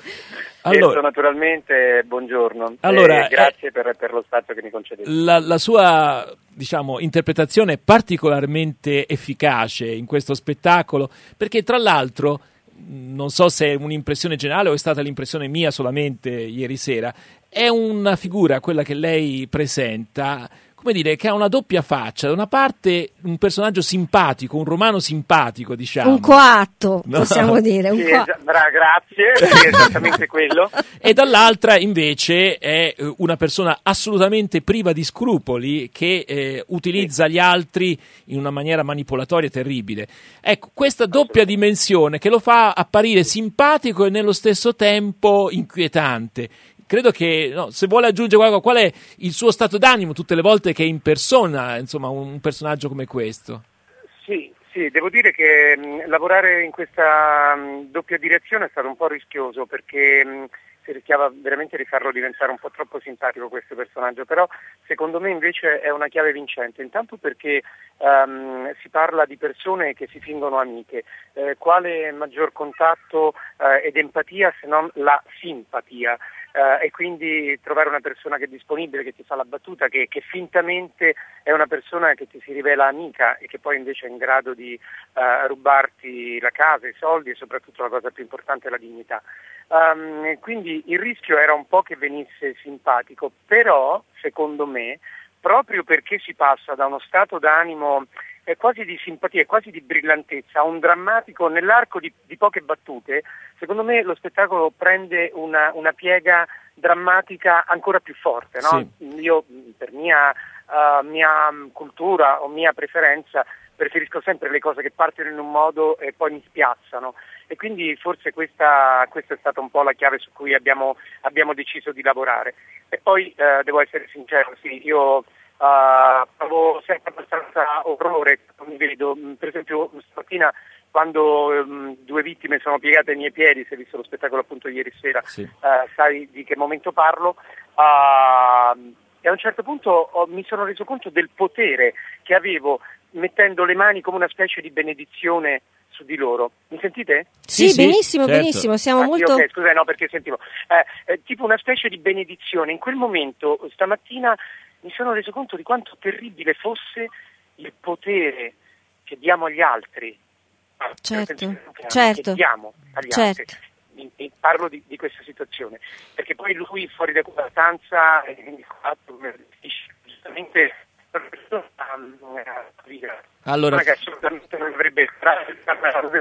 Allora- naturalmente, buongiorno. Allora, Eh, grazie per, per lo spazio che mi concedete. la, la sua diciamo, interpretazione è particolarmente efficace in questo spettacolo, perché tra l'altro, non so se è un'impressione generale o è stata l'impressione mia solamente ieri sera, è una figura, quella che lei presenta, come dire, che ha una doppia faccia. Da una parte un personaggio simpatico, un romano simpatico, diciamo. Un coatto, No. possiamo dire. Un Sì, coatto. esa- bra- grazie, sì, esattamente quello. e dall'altra invece è eh, una persona assolutamente priva di scrupoli che eh, utilizza gli altri in una maniera manipolatoria terribile. Ecco, questa doppia dimensione che lo fa apparire simpatico e nello stesso tempo inquietante. Credo che, no, se vuole aggiungere qualcosa, qual è il suo stato d'animo tutte le volte che impersona insomma, un personaggio come questo? Sì, sì, devo dire che mh, lavorare in questa mh, doppia direzione è stato un po' rischioso perché mh, si rischiava veramente di farlo diventare un po' troppo simpatico questo personaggio, però secondo me invece è una chiave vincente, intanto perché ehm, si parla di persone che si fingono amiche, eh, quale maggior contatto eh, ed empatia se non la simpatia. Eh, e quindi trovare una persona che è disponibile, che ti fa la battuta, che, che fintamente è una persona che ti si rivela amica e che poi invece è in grado di eh, rubarti la casa, i soldi e soprattutto la cosa più importante la dignità. Um, quindi il rischio era un po' che venisse simpatico, però secondo me, proprio perché si passa da uno stato d'animo eh, quasi di simpatia, quasi di brillantezza a un drammatico nell'arco di, di poche battute, secondo me lo spettacolo prende una, una piega drammatica ancora più forte. No? Io per mia, eh, mia cultura o mia preferenza preferisco sempre le cose che partono in un modo e poi mi spiazzano e quindi forse questa, questa è stata un po' la chiave su cui abbiamo, abbiamo deciso di lavorare. E poi eh, devo essere sincero, sì, io Uh, provo sempre abbastanza orrore quando mi vedo, Mm, per esempio stamattina quando ehm, due vittime sono piegate ai miei piedi, se hai visto lo spettacolo appunto ieri sera, Sì. eh, sai di che momento parlo, ah, e a un certo punto ho- mi sono reso conto del potere che avevo mettendo le mani come una specie di benedizione su di loro. Mi sentite? Sì, Sì, benissimo, certo. benissimo, siamo Ah, sì, molto- ok, scusa, no, perché sentivo. Eh, eh, tipo una specie di benedizione. In quel momento, stamattina, mi sono reso conto di quanto terribile fosse il potere che diamo agli altri. Certo, che certo, Che diamo agli certo. altri. In- in- Parlo di, di questa situazione, perché poi lui fuori da quella stanza, eh, giustamente, eh, Allora- che assolutamente non dovrebbe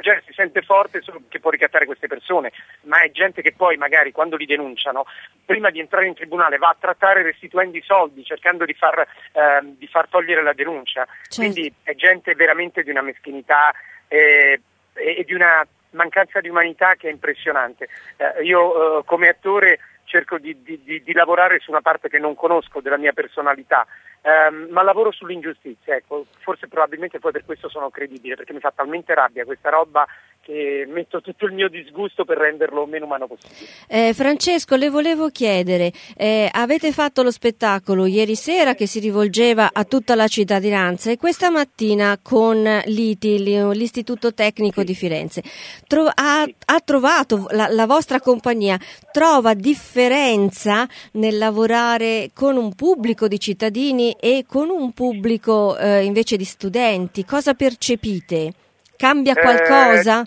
cioè, si sente forte solo che può ricattare queste persone, ma è gente che poi magari quando li denunciano, prima di entrare in tribunale va a trattare restituendo i soldi, cercando di far, ehm, di far togliere la denuncia. Quindi è gente veramente di una meschinità eh, e, di una mancanza di umanità che è impressionante. Eh, io eh, come attore cerco di- di- di lavorare su una parte che non conosco della mia personalità, ehm, ma lavoro sull'ingiustizia, ecco, forse probabilmente poi per questo sono credibile, perché mi fa talmente rabbia questa roba che metto tutto il mio disgusto per renderlo meno umano possibile. Eh, Francesco, le volevo chiedere, eh, avete fatto lo spettacolo ieri sera che si rivolgeva a tutta la cittadinanza e questa mattina con l'ITI, l'Istituto Tecnico di Firenze, tro- ha, ha trovato, la, la vostra compagnia trova differenza nel lavorare con un pubblico di cittadini e con un pubblico eh, invece di studenti? Cosa percepite? Cambia Eh, qualcosa?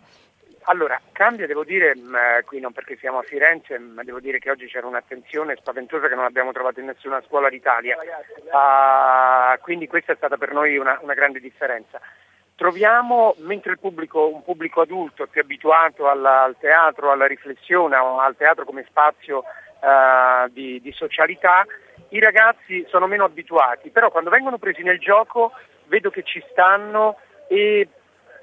Allora, cambia, devo dire, mh, eh, qui non perché siamo a Firenze, ma devo dire che oggi c'era un'attenzione spaventosa che non abbiamo trovato in nessuna scuola d'Italia, Ah, quindi questa è stata per noi una, una grande differenza. Troviamo, mentre il pubblico, un pubblico adulto più abituato alla- al teatro, alla riflessione, al teatro come spazio eh, di, di socialità, i ragazzi sono meno abituati, però quando vengono presi nel gioco vedo che ci stanno e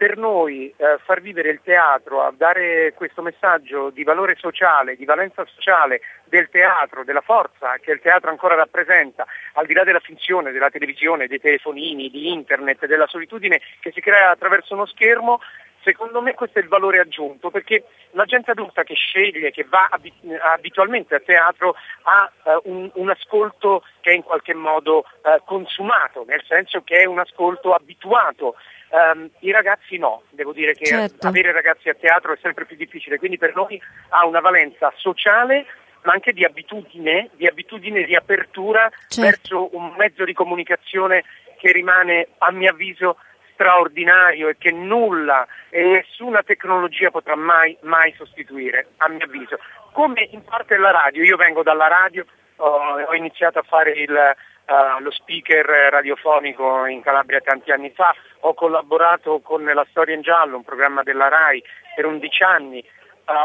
per noi eh, far vivere il teatro, a dare questo messaggio di valore sociale, di valenza sociale del teatro, della forza che il teatro ancora rappresenta, al di là della finzione, della televisione, dei telefonini, di internet, della solitudine che si crea attraverso uno schermo, secondo me questo è il valore aggiunto, perché la gente adulta che sceglie, che va abi- abitualmente a teatro, ha eh, un, un ascolto che è in qualche modo eh, consumato, nel senso che è un ascolto abituato. Ehm, I ragazzi no, devo dire che Certo. avere ragazzi a teatro è sempre più difficile, quindi per noi ha una valenza sociale ma anche di abitudine, di abitudine di apertura Certo. verso un mezzo di comunicazione che rimane, a mio avviso, straordinario e che nulla e nessuna tecnologia potrà mai, mai sostituire, a mio avviso. Come in parte la radio, io vengo dalla radio, ho, ho iniziato a fare il, eh, lo speaker radiofonico in Calabria tanti anni fa, ho collaborato con La Storia in Giallo, un programma della RAI, per 11 anni, eh,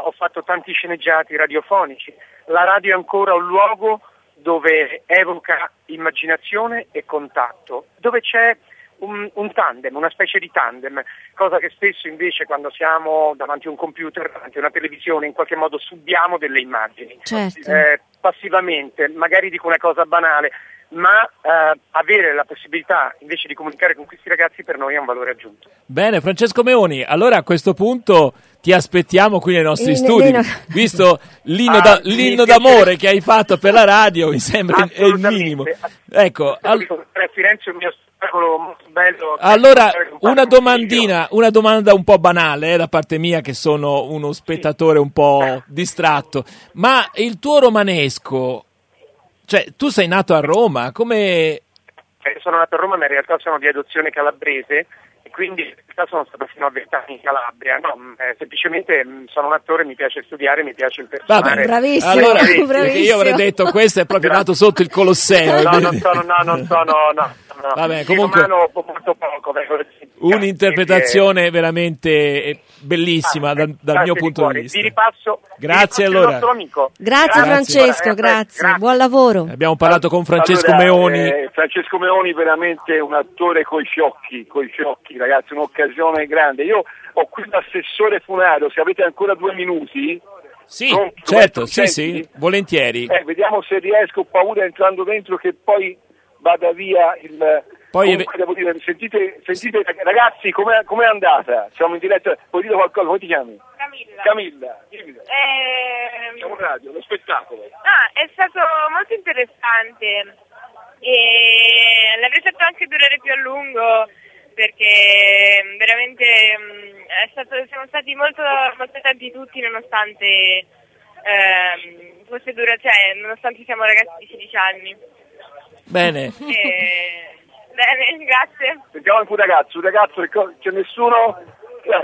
ho fatto tanti sceneggiati radiofonici. La radio è ancora un luogo dove evoca immaginazione e contatto, dove c'è un, un tandem, una specie di tandem, cosa che spesso invece quando siamo davanti a un computer, davanti a una televisione, in qualche modo subiamo delle immagini. Certo. Eh, passivamente, magari dico una cosa banale, ma eh, avere la possibilità invece di comunicare con questi ragazzi per noi è un valore aggiunto. Bene, Francesco Meoni, allora a questo punto ti aspettiamo qui nei nostri In- studi, in- visto l'inno, Ah, da- l'inno d'amore che hai fatto per la radio, mi sembra è il minimo. Ecco, al- A Firenze è un mio spettacolo molto bello. allora una domandina, una domanda un po' banale eh, da parte mia che sono uno spettatore un po' distratto, ma il tuo romanesco, cioè tu sei nato a Roma, come... Eh, sono nato a Roma ma in realtà sono di adozione calabrese e quindi in realtà sono stato fino a vent'anni in Calabria. No, mh, eh, semplicemente mh, sono un attore, mi piace studiare, mi piace il personaggio. Vabbè, allora perché io avrei detto questo è proprio nato sotto il Colosseo. No, non sono, no, non sono, no. no. Vabbè, comunque- romano molto poco, vengo Un'interpretazione veramente eh, bellissima dal, dal grazie mio di punto cuore. di vista. Vi ripasso, Grazie vi ripasso il allora. nostro amico. Grazie, Francesco, grazie. Buon lavoro. Abbiamo parlato con Francesco Allora, Meoni. eh, Francesco Meoni veramente un attore coi fiocchi, coi fiocchi, ragazzi, un'occasione grande. Io ho qui l'assessore Funaro, se avete ancora due minuti. Sì, Pronto? certo, sì, senti? sì, volentieri. Eh, vediamo se riesco, ho paura entrando dentro che poi vada via il... Poi Comunque devo dire, sentite, sentite ragazzi, com'è, com'è andata? Siamo in diretta, puoi dire qualcosa? Come ti chiami? Camilla. Camilla, dimmi. Ehm, Siamo in radio, lo spettacolo. ah, è stato molto interessante e l'avrei fatto anche durare più a lungo perché mm, veramente mm, è stato, siamo stati molto, molto attenti tutti nonostante ehm, fosse dura, cioè nonostante siamo ragazzi di 16 anni. Bene. E- bene, grazie. Sentiamo anche un ragazzo, un ragazzo, c'è nessuno? Dai,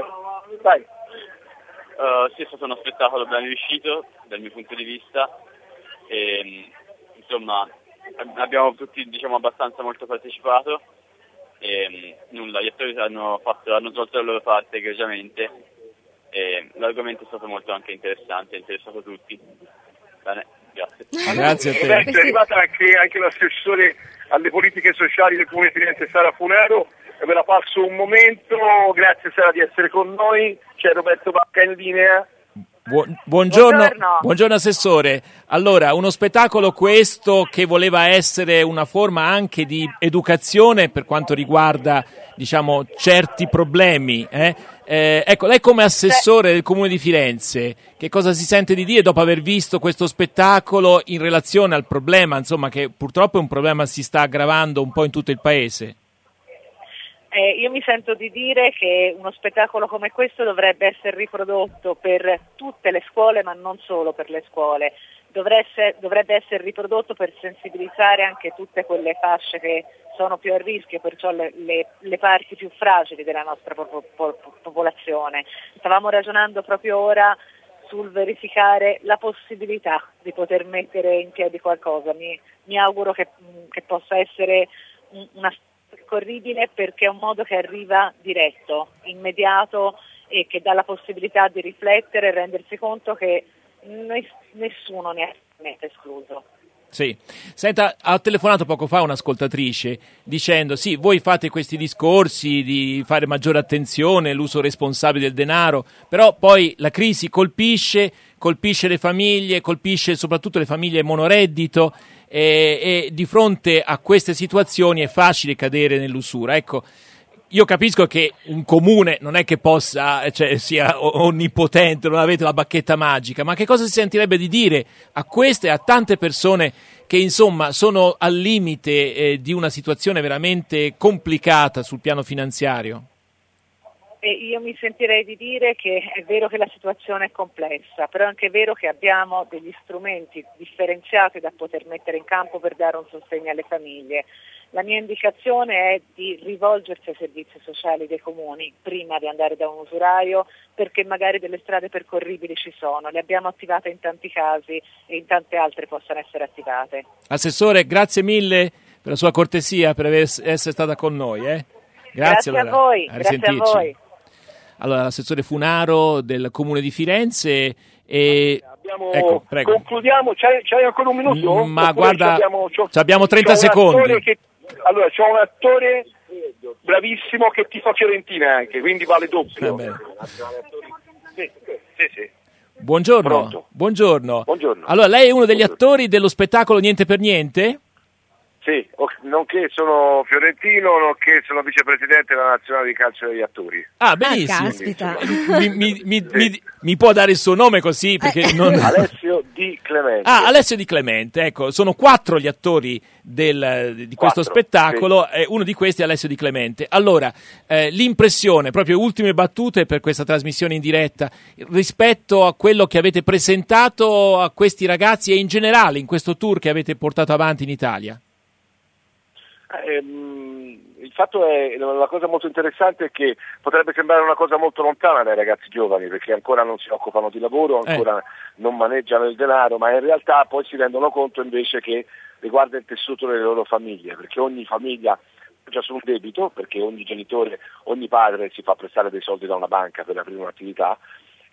vai. Uh, sì, è stato uno spettacolo ben riuscito dal mio punto di vista e mh, insomma ab- abbiamo tutti diciamo abbastanza molto partecipato e mh, nulla, gli attori hanno, fatto, hanno svolto la loro parte egregiamente e l'argomento è stato molto anche interessante, ha interessato tutti. Bene, grazie. Grazie a te. Roberto, è arrivata anche, anche l'assessore alle politiche sociali del Comune Firenze Sara Funaro e ve la passo un momento, grazie Sara di essere con noi, c'è Roberto Bacca in linea. Buon- buongiorno, Buongiorno. buongiorno Assessore. Allora, uno spettacolo questo che voleva essere una forma anche di educazione per quanto riguarda, diciamo, certi problemi. eh? Eh, ecco, lei come Assessore del Comune di Firenze, che cosa si sente di dire dopo aver visto questo spettacolo in relazione al problema, insomma, che purtroppo è un problema che si sta aggravando un po' in tutto il Paese? Eh, io mi sento di dire che uno spettacolo come questo dovrebbe essere riprodotto per tutte le scuole, ma non solo per le scuole. Dovresse- dovrebbe essere riprodotto per sensibilizzare anche tutte quelle fasce che sono più a rischio, perciò le, le- le parti più fragili della nostra po- po- popolazione. Stavamo ragionando proprio ora sul verificare la possibilità di poter mettere in piedi qualcosa. Mi, mi auguro che, che possa essere un- una corribile perché è un modo che arriva diretto, immediato e che dà la possibilità di riflettere e rendersi conto che ne- nessuno ne è escluso. Sì. Senta, ha telefonato poco fa un'ascoltatrice dicendo sì, voi fate questi discorsi di fare maggiore attenzione, l'uso responsabile del denaro, però poi la crisi colpisce, colpisce le famiglie, colpisce soprattutto le famiglie monoreddito e, e di fronte a queste situazioni è facile cadere nell'usura. Ecco, io capisco che un comune non è che possa, cioè, sia onnipotente, non avete la bacchetta magica, ma che cosa si sentirebbe di dire a queste e a tante persone che insomma sono al limite eh, di una situazione veramente complicata sul piano finanziario? E io mi sentirei di dire che è vero che la situazione è complessa, però è anche vero che abbiamo degli strumenti differenziati da poter mettere in campo per dare un sostegno alle famiglie. La mia indicazione è di rivolgersi ai servizi sociali dei comuni prima di andare da un usuraio perché magari delle strade percorribili ci sono, le abbiamo attivate in tanti casi e in tante altre possono essere attivate. Assessore, grazie mille per la sua cortesia, per essere stata con noi. eh. Grazie, Grazie a allora. voi, A grazie a voi. Allora, l'assessore Funaro del Comune di Firenze e... Abbiamo- Ecco, prego. Concludiamo, c'hai, c'hai ancora un minuto? Mm, ma Oppure guarda, c'ho- abbiamo 30 c'ho un secondi. che- allora, c'ho un attore bravissimo che ti fa Fiorentina anche, quindi vale doppio. Bene. Sì, sì, sì. Buongiorno. Buongiorno. Buongiorno. Allora, lei è uno degli attori dello spettacolo Niente per Niente? Sì, nonché sono fiorentino, nonché sono vicepresidente della nazionale di calcio degli attori. Ah, benissimo. caspita. mi, mi- mi- mi- mi può dare il suo nome così? Perché non... Alessio Di Clemente. Ah, Alessio Di Clemente, ecco, sono quattro gli attori del- di questo Quattro, spettacolo, e uno di questi è Alessio Di Clemente. Allora, eh, l'impressione, proprio ultime battute per questa trasmissione in diretta, rispetto a quello che avete presentato a questi ragazzi e in generale in questo tour che avete portato avanti in Italia? Ehm, il fatto è, la cosa molto interessante è che potrebbe sembrare una cosa molto lontana dai ragazzi giovani perché ancora non si occupano di lavoro, ancora non maneggiano il denaro, ma in realtà poi si rendono conto invece che riguarda il tessuto delle loro famiglie, perché ogni famiglia già su un debito, perché ogni genitore, ogni padre si fa prestare dei soldi da una banca per aprire un'attività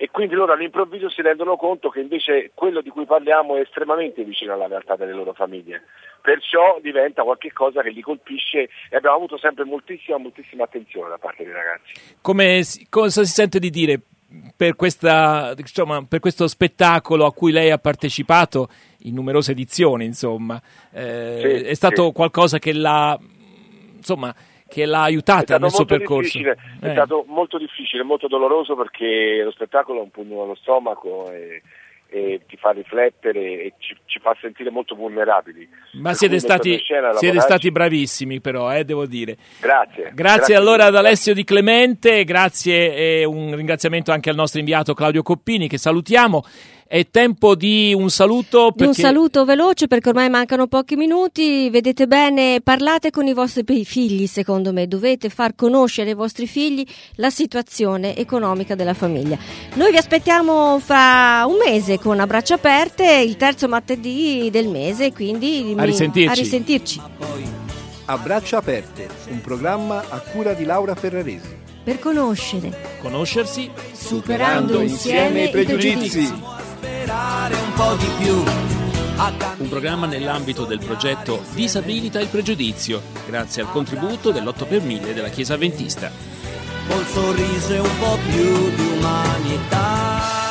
e quindi loro all'improvviso si rendono conto che invece quello di cui parliamo è estremamente vicino alla realtà delle loro famiglie. Perciò diventa qualcosa che li colpisce e abbiamo avuto sempre moltissima, moltissima attenzione da parte dei ragazzi. Come cosa si sente di dire per, questa, insomma, per questo spettacolo a cui lei ha partecipato in numerose edizioni? Insomma, Eh, Sì, è stato sì. qualcosa che l'ha insomma, che l'ha aiutata nel suo percorso. difficile, è Eh. stato molto difficile, molto doloroso perché lo spettacolo è un pugno allo stomaco e, e ti fa riflettere e ci, ci fa sentire molto vulnerabili. Ma Per siete stati, scena, siete stati bravissimi però, eh, devo dire. Grazie. Grazie, allora ad Alessio Di Clemente, grazie e un ringraziamento anche al nostro inviato Claudio Coppini che salutiamo. È tempo di un saluto Di un perché saluto veloce perché ormai mancano pochi minuti. Vedete bene, parlate con i vostri figli, secondo me. Dovete far conoscere ai vostri figli la situazione economica della famiglia. Noi vi aspettiamo fra un mese con a braccia aperte, il terzo martedì del mese, quindi A risentirci. a risentirci. A braccia aperte, un programma a cura di Laura Ferraresi. Per conoscere, conoscersi, superando insieme i pregiudizi. un po' di più. Un programma nell'ambito del progetto Disabilita il pregiudizio, grazie al contributo dell'8 per 1000 della Chiesa Avventista. col sorriso e un po' più di umanità.